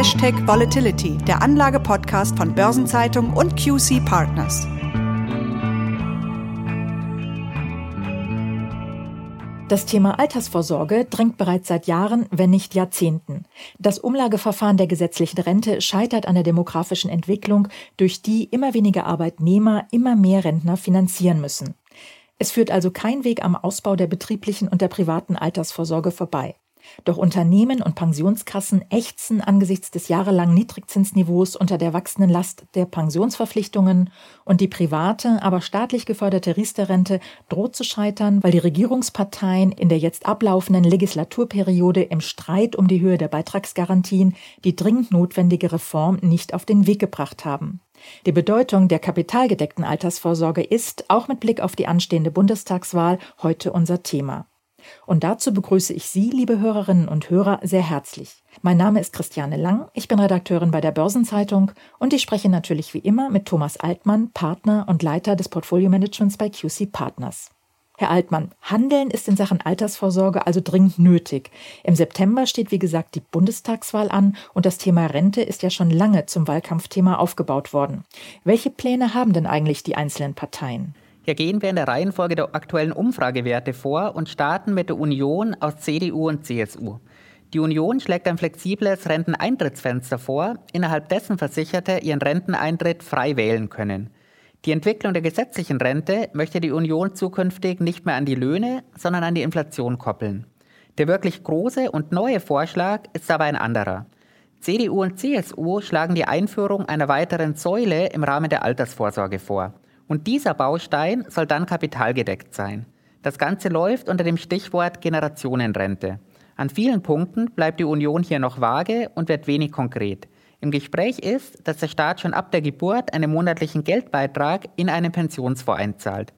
Hashtag Volatility, der Anlage-Podcast von Börsenzeitung und QC Partners. Das Thema Altersvorsorge drängt bereits seit Jahren, wenn nicht Jahrzehnten. Das Umlageverfahren der gesetzlichen Rente scheitert an der demografischen Entwicklung, durch die immer weniger Arbeitnehmer immer mehr Rentner finanzieren müssen. Es führt also kein Weg am Ausbau der betrieblichen und der privaten Altersvorsorge vorbei. Doch Unternehmen und Pensionskassen ächzen angesichts des jahrelangen Niedrigzinsniveaus unter der wachsenden Last der Pensionsverpflichtungen und die private, aber staatlich geförderte Riester-Rente droht zu scheitern, weil die Regierungsparteien in der jetzt ablaufenden Legislaturperiode im Streit um die Höhe der Beitragsgarantien die dringend notwendige Reform nicht auf den Weg gebracht haben. Die Bedeutung der kapitalgedeckten Altersvorsorge ist, auch mit Blick auf die anstehende Bundestagswahl, heute unser Thema. Und dazu begrüße ich Sie, liebe Hörerinnen und Hörer, sehr herzlich. Mein Name ist Christiane Lang, ich bin Redakteurin bei der Börsenzeitung und ich spreche natürlich wie immer mit Thomas Altmann, Partner und Leiter des Portfolio-Managements bei QC Partners. Herr Altmann, Handeln ist in Sachen Altersvorsorge also dringend nötig. Im September steht wie gesagt die Bundestagswahl an und das Thema Rente ist ja schon lange zum Wahlkampfthema aufgebaut worden. Welche Pläne haben denn eigentlich die einzelnen Parteien? Hier gehen wir in der Reihenfolge der aktuellen Umfragewerte vor und starten mit der Union aus CDU und CSU. Die Union schlägt ein flexibles Renteneintrittsfenster vor, innerhalb dessen Versicherte ihren Renteneintritt frei wählen können. Die Entwicklung der gesetzlichen Rente möchte die Union zukünftig nicht mehr an die Löhne, sondern an die Inflation koppeln. Der wirklich große und neue Vorschlag ist aber ein anderer. CDU und CSU schlagen die Einführung einer weiteren Säule im Rahmen der Altersvorsorge vor. Und dieser Baustein soll dann kapitalgedeckt sein. Das Ganze läuft unter dem Stichwort Generationenrente. An vielen Punkten bleibt die Union hier noch vage und wird wenig konkret. Im Gespräch ist, dass der Staat schon ab der Geburt einen monatlichen Geldbeitrag in einen Pensionsfonds einzahlt.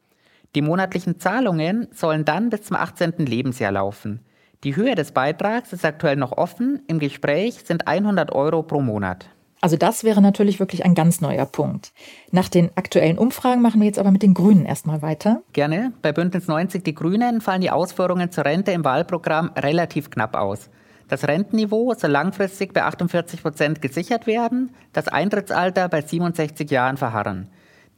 Die monatlichen Zahlungen sollen dann bis zum 18. Lebensjahr laufen. Die Höhe des Beitrags ist aktuell noch offen. Im Gespräch sind 100 Euro pro Monat. Also das wäre natürlich wirklich ein ganz neuer Punkt. Nach den aktuellen Umfragen machen wir jetzt aber mit den Grünen erstmal weiter. Gerne. Bei Bündnis 90 Die Grünen fallen die Ausführungen zur Rente im Wahlprogramm relativ knapp aus. Das Rentenniveau soll langfristig bei 48 Prozent gesichert werden, das Eintrittsalter bei 67 Jahren verharren.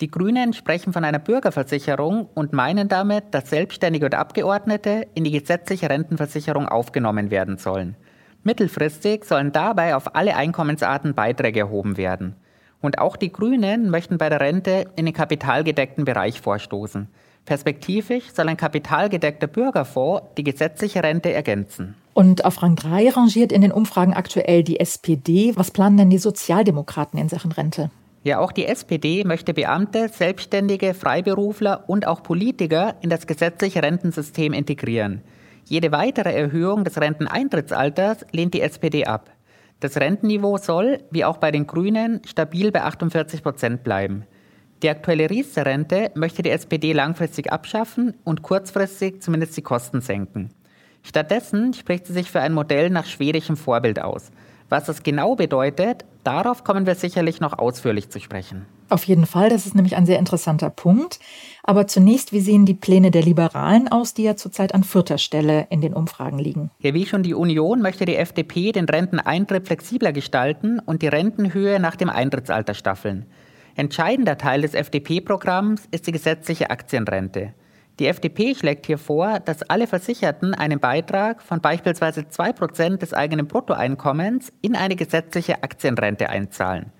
Die Grünen sprechen von einer Bürgerversicherung und meinen damit, dass Selbstständige und Abgeordnete in die gesetzliche Rentenversicherung aufgenommen werden sollen. Mittelfristig sollen dabei auf alle Einkommensarten Beiträge erhoben werden. Und auch die Grünen möchten bei der Rente in den kapitalgedeckten Bereich vorstoßen. Perspektivisch soll ein kapitalgedeckter Bürgerfonds die gesetzliche Rente ergänzen. Und auf Rang 3 rangiert in den Umfragen aktuell die SPD. Was planen denn die Sozialdemokraten in Sachen Rente? Ja, auch die SPD möchte Beamte, Selbstständige, Freiberufler und auch Politiker in das gesetzliche Rentensystem integrieren. Jede weitere Erhöhung des Renteneintrittsalters lehnt die SPD ab. Das Rentenniveau soll, wie auch bei den Grünen, stabil bei 48 Prozent bleiben. Die aktuelle Riester-Rente möchte die SPD langfristig abschaffen und kurzfristig zumindest die Kosten senken. Stattdessen spricht sie sich für ein Modell nach schwedischem Vorbild aus. Was das genau bedeutet, darauf kommen wir sicherlich noch ausführlich zu sprechen. Auf jeden Fall, das ist nämlich ein sehr interessanter Punkt. Aber zunächst, wie sehen die Pläne der Liberalen aus, die ja zurzeit an vierter Stelle in den Umfragen liegen? Ja, wie schon die Union möchte die FDP den Renteneintritt flexibler gestalten und die Rentenhöhe nach dem Eintrittsalter staffeln. Entscheidender Teil des FDP-Programms ist die gesetzliche Aktienrente. Die FDP schlägt hier vor, dass alle Versicherten einen Beitrag von beispielsweise 2% des eigenen Bruttoeinkommens in eine gesetzliche Aktienrente einzahlen.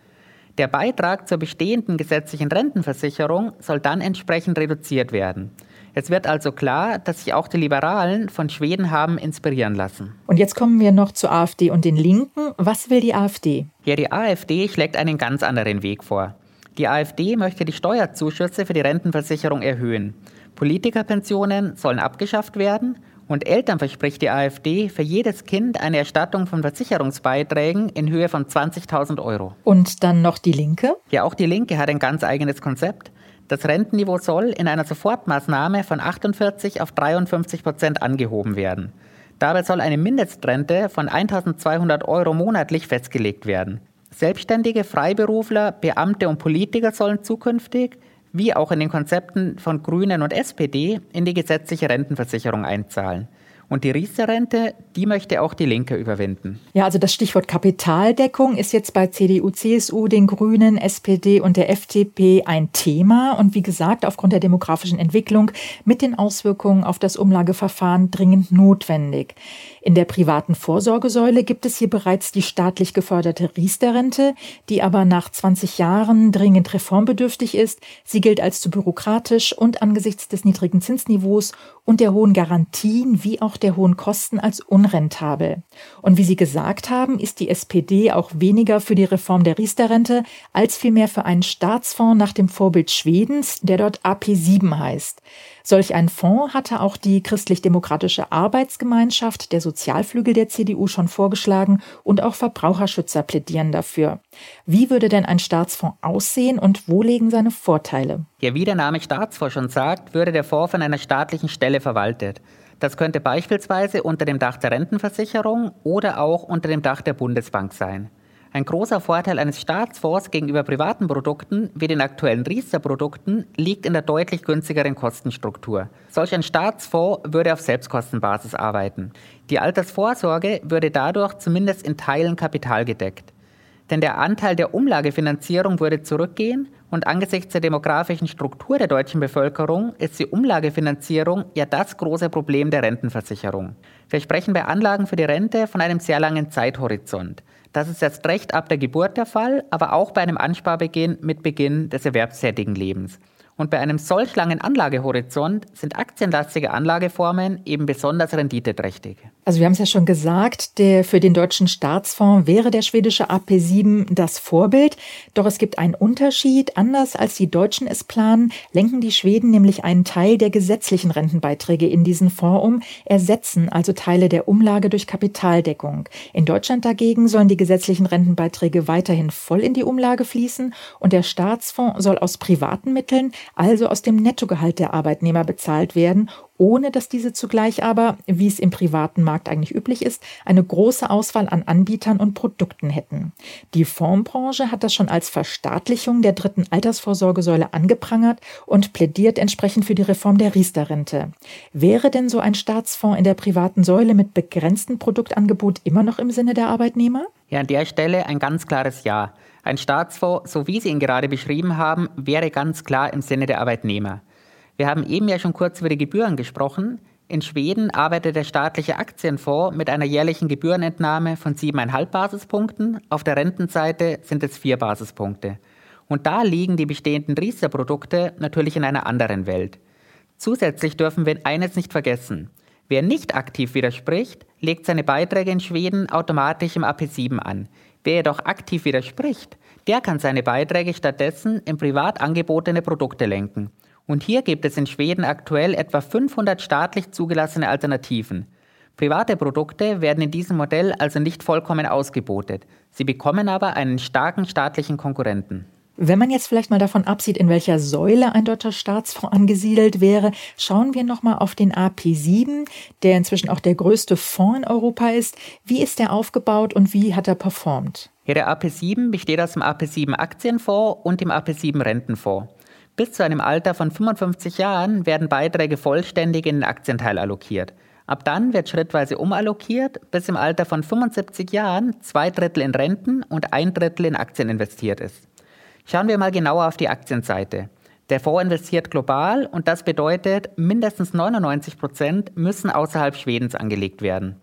Der Beitrag zur bestehenden gesetzlichen Rentenversicherung soll dann entsprechend reduziert werden. Es wird also klar, dass sich auch die Liberalen von Schweden haben inspirieren lassen. Und jetzt kommen wir noch zur AfD und den Linken. Was will die AfD? Ja, die AfD schlägt einen ganz anderen Weg vor. Die AfD möchte die Steuerzuschüsse für die Rentenversicherung erhöhen. Politikerpensionen sollen abgeschafft werden und Eltern verspricht die AfD für jedes Kind eine Erstattung von Versicherungsbeiträgen in Höhe von 20.000 Euro. Und dann noch die Linke? Ja, auch die Linke hat ein ganz eigenes Konzept. Das Rentenniveau soll in einer Sofortmaßnahme von 48 auf 53 Prozent angehoben werden. Dabei soll eine Mindestrente von 1200 Euro monatlich festgelegt werden. Selbstständige, Freiberufler, Beamte und Politiker sollen zukünftig wie auch in den Konzepten von Grünen und SPD in die gesetzliche Rentenversicherung einzahlen. Und die Riester-Rente, die möchte auch die Linke überwinden. Ja, also das Stichwort Kapitaldeckung ist jetzt bei CDU, CSU, den Grünen, SPD und der FDP ein Thema. Und wie gesagt, aufgrund der demografischen Entwicklung mit den Auswirkungen auf das Umlageverfahren dringend notwendig. In der privaten Vorsorgesäule gibt es hier bereits die staatlich geförderte Riester-Rente, die aber nach 20 Jahren dringend reformbedürftig ist. Sie gilt als zu bürokratisch und angesichts des niedrigen Zinsniveaus und der hohen Garantien wie auch der hohen Kosten als unrentabel. Und wie Sie gesagt haben, ist die SPD auch weniger für die Reform der Riester-Rente als vielmehr für einen Staatsfonds nach dem Vorbild Schwedens, der dort AP7 heißt. Solch einen Fonds hatte auch die christlich-demokratische Arbeitsgemeinschaft, der Sozialflügel der CDU, schon vorgeschlagen und auch Verbraucherschützer plädieren dafür. Wie würde denn ein Staatsfonds aussehen und wo liegen seine Vorteile? Ja, wie der Name Staatsfonds schon sagt, würde der Fonds von einer staatlichen Stelle verwaltet. Das könnte beispielsweise unter dem Dach der Rentenversicherung oder auch unter dem Dach der Bundesbank sein. Ein großer Vorteil eines Staatsfonds gegenüber privaten Produkten wie den aktuellen Riester-Produkten liegt in der deutlich günstigeren Kostenstruktur. Solch ein Staatsfonds würde auf Selbstkostenbasis arbeiten. Die Altersvorsorge würde dadurch zumindest in Teilen kapitalgedeckt. Denn der Anteil der Umlagefinanzierung würde zurückgehen und angesichts der demografischen Struktur der deutschen Bevölkerung ist die Umlagefinanzierung ja das große Problem der Rentenversicherung. Wir sprechen bei Anlagen für die Rente von einem sehr langen Zeithorizont. Das ist jetzt recht ab der Geburt der Fall, aber auch bei einem Ansparbeginn mit Beginn des erwerbstätigen Lebens. Und bei einem solch langen Anlagehorizont sind aktienlastige Anlageformen eben besonders renditeträchtig. Also wir haben es ja schon gesagt, der für den deutschen Staatsfonds wäre der schwedische AP7 das Vorbild. Doch es gibt einen Unterschied. Anders als die Deutschen es planen, lenken die Schweden nämlich einen Teil der gesetzlichen Rentenbeiträge in diesen Fonds um, ersetzen also Teile der Umlage durch Kapitaldeckung. In Deutschland dagegen sollen die gesetzlichen Rentenbeiträge weiterhin voll in die Umlage fließen und der Staatsfonds soll aus privaten Mitteln also aus dem Nettogehalt der Arbeitnehmer bezahlt werden, ohne dass diese zugleich aber, wie es im privaten Markt eigentlich üblich ist, eine große Auswahl an Anbietern und Produkten hätten. Die Fondsbranche hat das schon als Verstaatlichung der dritten Altersvorsorgesäule angeprangert und plädiert entsprechend für die Reform der Riester-Rente. Wäre denn so ein Staatsfonds in der privaten Säule mit begrenztem Produktangebot immer noch im Sinne der Arbeitnehmer? Ja, an der Stelle ein ganz klares Ja. Ein Staatsfonds, so wie Sie ihn gerade beschrieben haben, wäre ganz klar im Sinne der Arbeitnehmer. Wir haben eben ja schon kurz über die Gebühren gesprochen. In Schweden arbeitet der staatliche Aktienfonds mit einer jährlichen Gebührenentnahme von 7,5 Basispunkten. Auf der Rentenseite sind es 4 Basispunkte. Und da liegen die bestehenden Riester-Produkte natürlich in einer anderen Welt. Zusätzlich dürfen wir eines nicht vergessen. Wer nicht aktiv widerspricht, legt seine Beiträge in Schweden automatisch im AP7 an. Wer jedoch aktiv widerspricht, der kann seine Beiträge stattdessen in privat angebotene Produkte lenken. Und hier gibt es in Schweden aktuell etwa 500 staatlich zugelassene Alternativen. Private Produkte werden in diesem Modell also nicht vollkommen ausgebotet. Sie bekommen aber einen starken staatlichen Konkurrenten. Wenn man jetzt vielleicht mal davon absieht, in welcher Säule ein deutscher Staatsfonds angesiedelt wäre, schauen wir nochmal auf den AP7, der inzwischen auch der größte Fonds in Europa ist. Wie ist der aufgebaut und wie hat er performt? Ja, der AP7 besteht aus dem AP7 Aktienfonds und dem AP7 Rentenfonds. Bis zu einem Alter von 55 Jahren werden Beiträge vollständig in den Aktienteil allokiert. Ab dann wird schrittweise umallokiert, bis im Alter von 75 Jahren zwei Drittel in Renten und ein Drittel in Aktien investiert ist. Schauen wir mal genauer auf die Aktienseite. Der Fonds investiert global und das bedeutet, mindestens 99 Prozent müssen außerhalb Schwedens angelegt werden.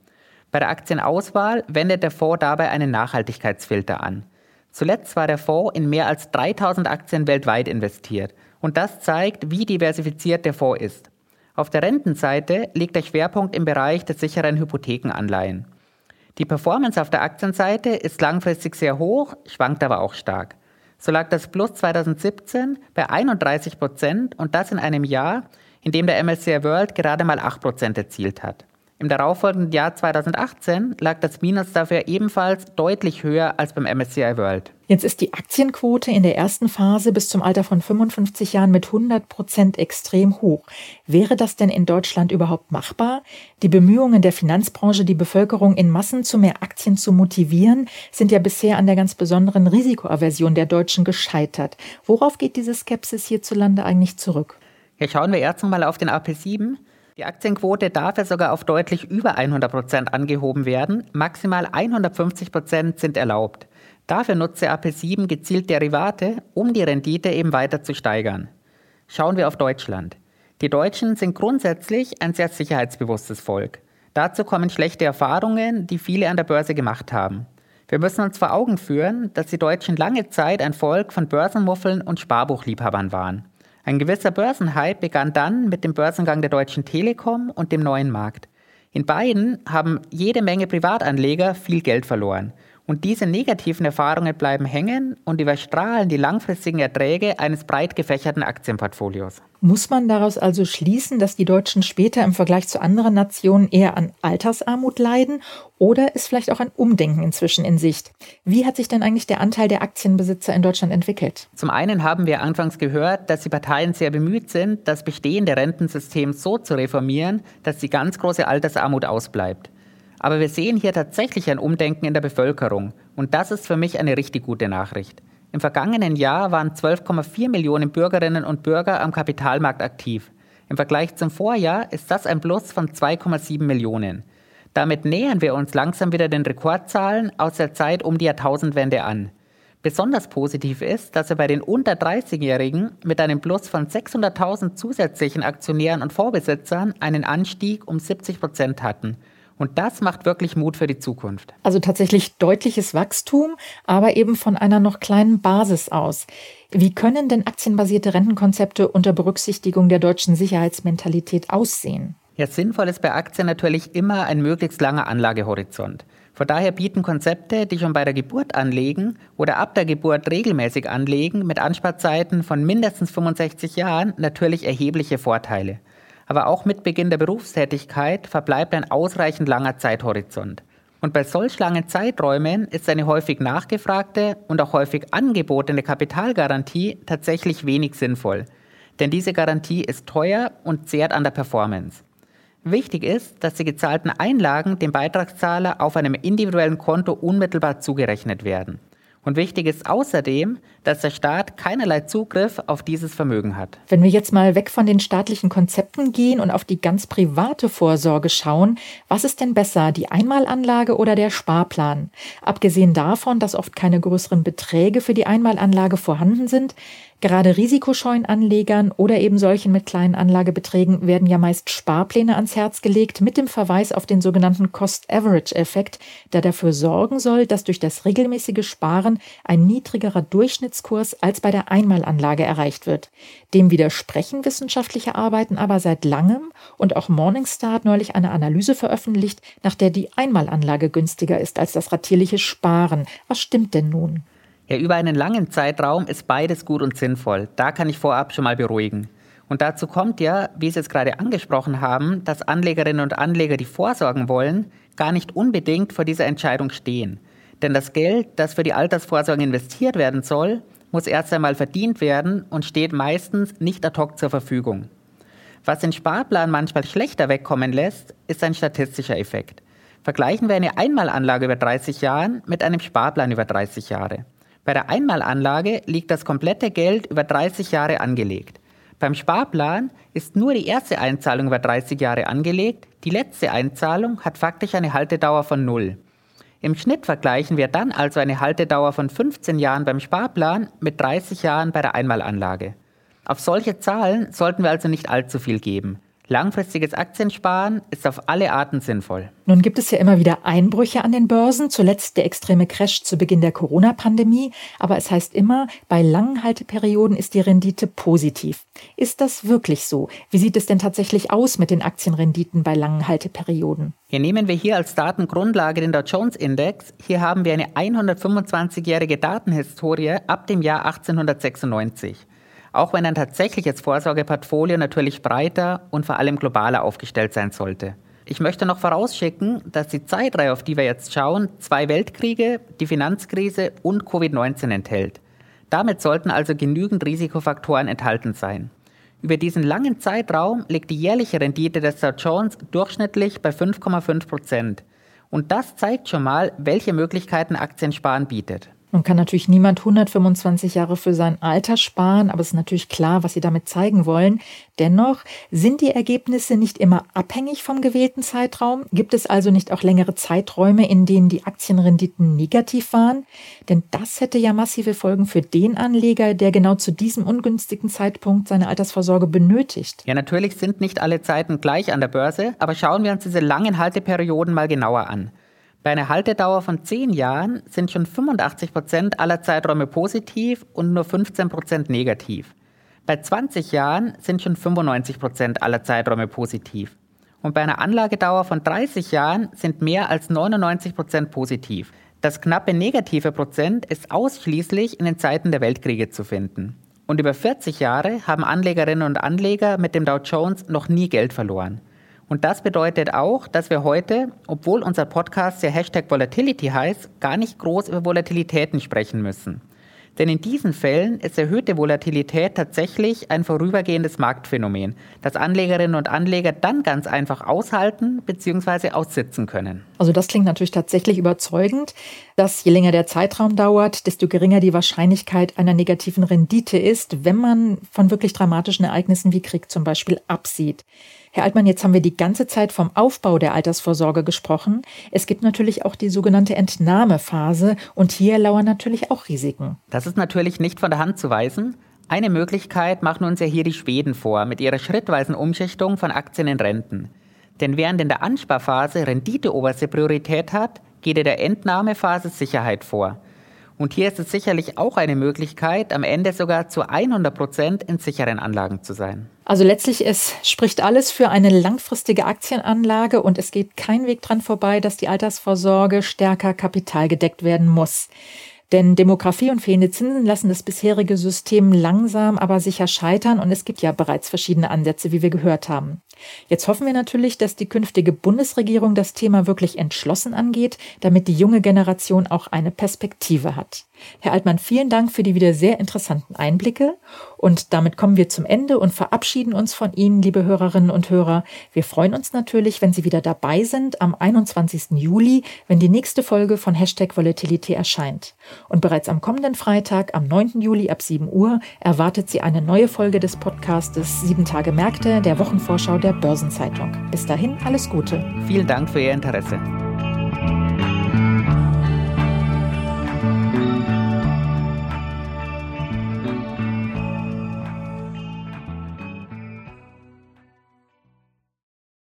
Bei der Aktienauswahl wendet der Fonds dabei einen Nachhaltigkeitsfilter an. Zuletzt war der Fonds in mehr als 3000 Aktien weltweit investiert und das zeigt, wie diversifiziert der Fonds ist. Auf der Rentenseite liegt der Schwerpunkt im Bereich der sicheren Hypothekenanleihen. Die Performance auf der Aktienseite ist langfristig sehr hoch, schwankt aber auch stark. So lag das Plus 2017 bei 31 Prozent und das in einem Jahr, in dem der MSCI World gerade mal 8 Prozent erzielt hat. Im darauffolgenden Jahr 2018 lag das Minus dafür ebenfalls deutlich höher als beim MSCI World. Jetzt ist die Aktienquote in der ersten Phase bis zum Alter von 55 Jahren mit 100 Prozent extrem hoch. Wäre das denn in Deutschland überhaupt machbar? Die Bemühungen der Finanzbranche, die Bevölkerung in Massen zu mehr Aktien zu motivieren, sind ja bisher an der ganz besonderen Risikoaversion der Deutschen gescheitert. Worauf geht diese Skepsis hierzulande eigentlich zurück? Hier schauen wir erst einmal auf den AP7. Die Aktienquote darf ja sogar auf deutlich über 100 Prozent angehoben werden. Maximal 150 Prozent sind erlaubt. Dafür nutze AP7 gezielt Derivate, um die Rendite eben weiter zu steigern. Schauen wir auf Deutschland. Die Deutschen sind grundsätzlich ein sehr sicherheitsbewusstes Volk. Dazu kommen schlechte Erfahrungen, die viele an der Börse gemacht haben. Wir müssen uns vor Augen führen, dass die Deutschen lange Zeit ein Volk von Börsenmuffeln und Sparbuchliebhabern waren. Ein gewisser Börsenhype begann dann mit dem Börsengang der Deutschen Telekom und dem neuen Markt. In beiden haben jede Menge Privatanleger viel Geld verloren. Und diese negativen Erfahrungen bleiben hängen und überstrahlen die langfristigen Erträge eines breit gefächerten Aktienportfolios. Muss man daraus also schließen, dass die Deutschen später im Vergleich zu anderen Nationen eher an Altersarmut leiden? Oder ist vielleicht auch ein Umdenken inzwischen in Sicht? Wie hat sich denn eigentlich der Anteil der Aktienbesitzer in Deutschland entwickelt? Zum einen haben wir anfangs gehört, dass die Parteien sehr bemüht sind, das bestehende Rentensystem so zu reformieren, dass die ganz große Altersarmut ausbleibt. Aber wir sehen hier tatsächlich ein Umdenken in der Bevölkerung. Und das ist für mich eine richtig gute Nachricht. Im vergangenen Jahr waren 12,4 Millionen Bürgerinnen und Bürger am Kapitalmarkt aktiv. Im Vergleich zum Vorjahr ist das ein Plus von 2,7 Millionen. Damit nähern wir uns langsam wieder den Rekordzahlen aus der Zeit um die Jahrtausendwende an. Besonders positiv ist, dass wir bei den unter 30-Jährigen mit einem Plus von 600.000 zusätzlichen Aktionären und Vorbesitzern einen Anstieg um 70 Prozent hatten und das macht wirklich Mut für die Zukunft. Also tatsächlich deutliches Wachstum, aber eben von einer noch kleinen Basis aus. Wie können denn aktienbasierte Rentenkonzepte unter Berücksichtigung der deutschen Sicherheitsmentalität aussehen? Ja, sinnvoll ist bei Aktien natürlich immer ein möglichst langer Anlagehorizont. Von daher bieten Konzepte, die schon bei der Geburt anlegen oder ab der Geburt regelmäßig anlegen, mit Ansparzeiten von mindestens 65 Jahren natürlich erhebliche Vorteile aber auch mit Beginn der Berufstätigkeit verbleibt ein ausreichend langer Zeithorizont. Und bei solch langen Zeiträumen ist eine häufig nachgefragte und auch häufig angebotene Kapitalgarantie tatsächlich wenig sinnvoll. Denn diese Garantie ist teuer und zehrt an der Performance. Wichtig ist, dass die gezahlten Einlagen dem Beitragszahler auf einem individuellen Konto unmittelbar zugerechnet werden. Und wichtig ist außerdem, dass der Staat keinerlei Zugriff auf dieses Vermögen hat. Wenn wir jetzt mal weg von den staatlichen Konzepten gehen und auf die ganz private Vorsorge schauen, was ist denn besser, die Einmalanlage oder der Sparplan? Abgesehen davon, dass oft keine größeren Beträge für die Einmalanlage vorhanden sind, Gerade risikoscheuen Anlegern oder eben solchen mit kleinen Anlagebeträgen werden ja meist Sparpläne ans Herz gelegt mit dem Verweis auf den sogenannten Cost-Average-Effekt, der dafür sorgen soll, dass durch das regelmäßige Sparen ein niedrigerer Durchschnittskurs als bei der Einmalanlage erreicht wird. Dem widersprechen wissenschaftliche Arbeiten aber seit langem und auch Morningstar hat neulich eine Analyse veröffentlicht, nach der die Einmalanlage günstiger ist als das ratierliche Sparen. Was stimmt denn nun? Ja, über einen langen Zeitraum ist beides gut und sinnvoll. Da kann ich vorab schon mal beruhigen. Und dazu kommt ja, wie Sie es gerade angesprochen haben, dass Anlegerinnen und Anleger, die vorsorgen wollen, gar nicht unbedingt vor dieser Entscheidung stehen. Denn das Geld, das für die Altersvorsorge investiert werden soll, muss erst einmal verdient werden und steht meistens nicht ad hoc zur Verfügung. Was den Sparplan manchmal schlechter wegkommen lässt, ist ein statistischer Effekt. Vergleichen wir eine Einmalanlage über 30 Jahren mit einem Sparplan über 30 Jahre. Bei der Einmalanlage liegt das komplette Geld über 30 Jahre angelegt. Beim Sparplan ist nur die erste Einzahlung über 30 Jahre angelegt, die letzte Einzahlung hat faktisch eine Haltedauer von null. Im Schnitt vergleichen wir dann also eine Haltedauer von 15 Jahren beim Sparplan mit 30 Jahren bei der Einmalanlage. Auf solche Zahlen sollten wir also nicht allzu viel geben. Langfristiges Aktiensparen ist auf alle Arten sinnvoll. Nun gibt es ja immer wieder Einbrüche an den Börsen, zuletzt der extreme Crash zu Beginn der Corona-Pandemie. Aber es heißt immer, bei langen Halteperioden ist die Rendite positiv. Ist das wirklich so? Wie sieht es denn tatsächlich aus mit den Aktienrenditen bei langen Halteperioden? Hier nehmen wir hier als Datengrundlage den Dow Jones Index. Hier haben wir eine 125-jährige Datenhistorie ab dem Jahr 1896 auch wenn ein tatsächliches Vorsorgeportfolio natürlich breiter und vor allem globaler aufgestellt sein sollte. Ich möchte noch vorausschicken, dass die Zeitreihe, auf die wir jetzt schauen, zwei Weltkriege, die Finanzkrise und Covid-19 enthält. Damit sollten also genügend Risikofaktoren enthalten sein. Über diesen langen Zeitraum liegt die jährliche Rendite des Dow Jones durchschnittlich bei 5,5 Prozent. Und das zeigt schon mal, welche Möglichkeiten Aktiensparen bietet. Nun kann natürlich niemand 125 Jahre für sein Alter sparen, aber es ist natürlich klar, was Sie damit zeigen wollen. Dennoch sind die Ergebnisse nicht immer abhängig vom gewählten Zeitraum. Gibt es also nicht auch längere Zeiträume, in denen die Aktienrenditen negativ waren? Denn das hätte ja massive Folgen für den Anleger, der genau zu diesem ungünstigen Zeitpunkt seine Altersvorsorge benötigt. Ja, natürlich sind nicht alle Zeiten gleich an der Börse, aber schauen wir uns diese langen Halteperioden mal genauer an. Bei einer Haltedauer von 10 Jahren sind schon 85 Prozent aller Zeiträume positiv und nur 15 Prozent negativ. Bei 20 Jahren sind schon 95 Prozent aller Zeiträume positiv. Und bei einer Anlagedauer von 30 Jahren sind mehr als 99 Prozent positiv. Das knappe negative Prozent ist ausschließlich in den Zeiten der Weltkriege zu finden. Und über 40 Jahre haben Anlegerinnen und Anleger mit dem Dow Jones noch nie Geld verloren. Und das bedeutet auch, dass wir heute, obwohl unser Podcast ja Hashtag Volatility heißt, gar nicht groß über Volatilitäten sprechen müssen. Denn in diesen Fällen ist erhöhte Volatilität tatsächlich ein vorübergehendes Marktphänomen, das Anlegerinnen und Anleger dann ganz einfach aushalten bzw. aussitzen können. Also das klingt natürlich tatsächlich überzeugend, dass je länger der Zeitraum dauert, desto geringer die Wahrscheinlichkeit einer negativen Rendite ist, wenn man von wirklich dramatischen Ereignissen wie Krieg zum Beispiel absieht. Herr Altmann, jetzt haben wir die ganze Zeit vom Aufbau der Altersvorsorge gesprochen. Es gibt natürlich auch die sogenannte Entnahmephase und hier lauern natürlich auch Risiken. Das ist natürlich nicht von der Hand zu weisen. Eine Möglichkeit machen uns ja hier die Schweden vor mit ihrer schrittweisen Umschichtung von Aktien in Renten. Denn während in der Ansparphase Rendite oberste Priorität hat, geht in der Entnahmephase Sicherheit vor. Und hier ist es sicherlich auch eine Möglichkeit, am Ende sogar zu 100 Prozent in sicheren Anlagen zu sein. Also letztlich, es spricht alles für eine langfristige Aktienanlage und es geht kein Weg dran vorbei, dass die Altersvorsorge stärker kapitalgedeckt werden muss. Denn Demografie und fehlende Zinsen lassen das bisherige System langsam, aber sicher scheitern und es gibt ja bereits verschiedene Ansätze, wie wir gehört haben. Jetzt hoffen wir natürlich, dass die künftige Bundesregierung das Thema wirklich entschlossen angeht, damit die junge Generation auch eine Perspektive hat. Herr Altmann, vielen Dank für die wieder sehr interessanten Einblicke. Und damit kommen wir zum Ende und verabschieden uns von Ihnen, liebe Hörerinnen und Hörer. Wir freuen uns natürlich, wenn Sie wieder dabei sind am 21. Juli, wenn die nächste Folge von Hashtag Volatility erscheint. Und bereits am kommenden Freitag, am 9. Juli ab 7 Uhr, erwartet Sie eine neue Folge des Podcastes Sieben Tage Märkte, der Wochenvorschau der Börsenzeitung. Bis dahin alles Gute. Vielen Dank für Ihr Interesse.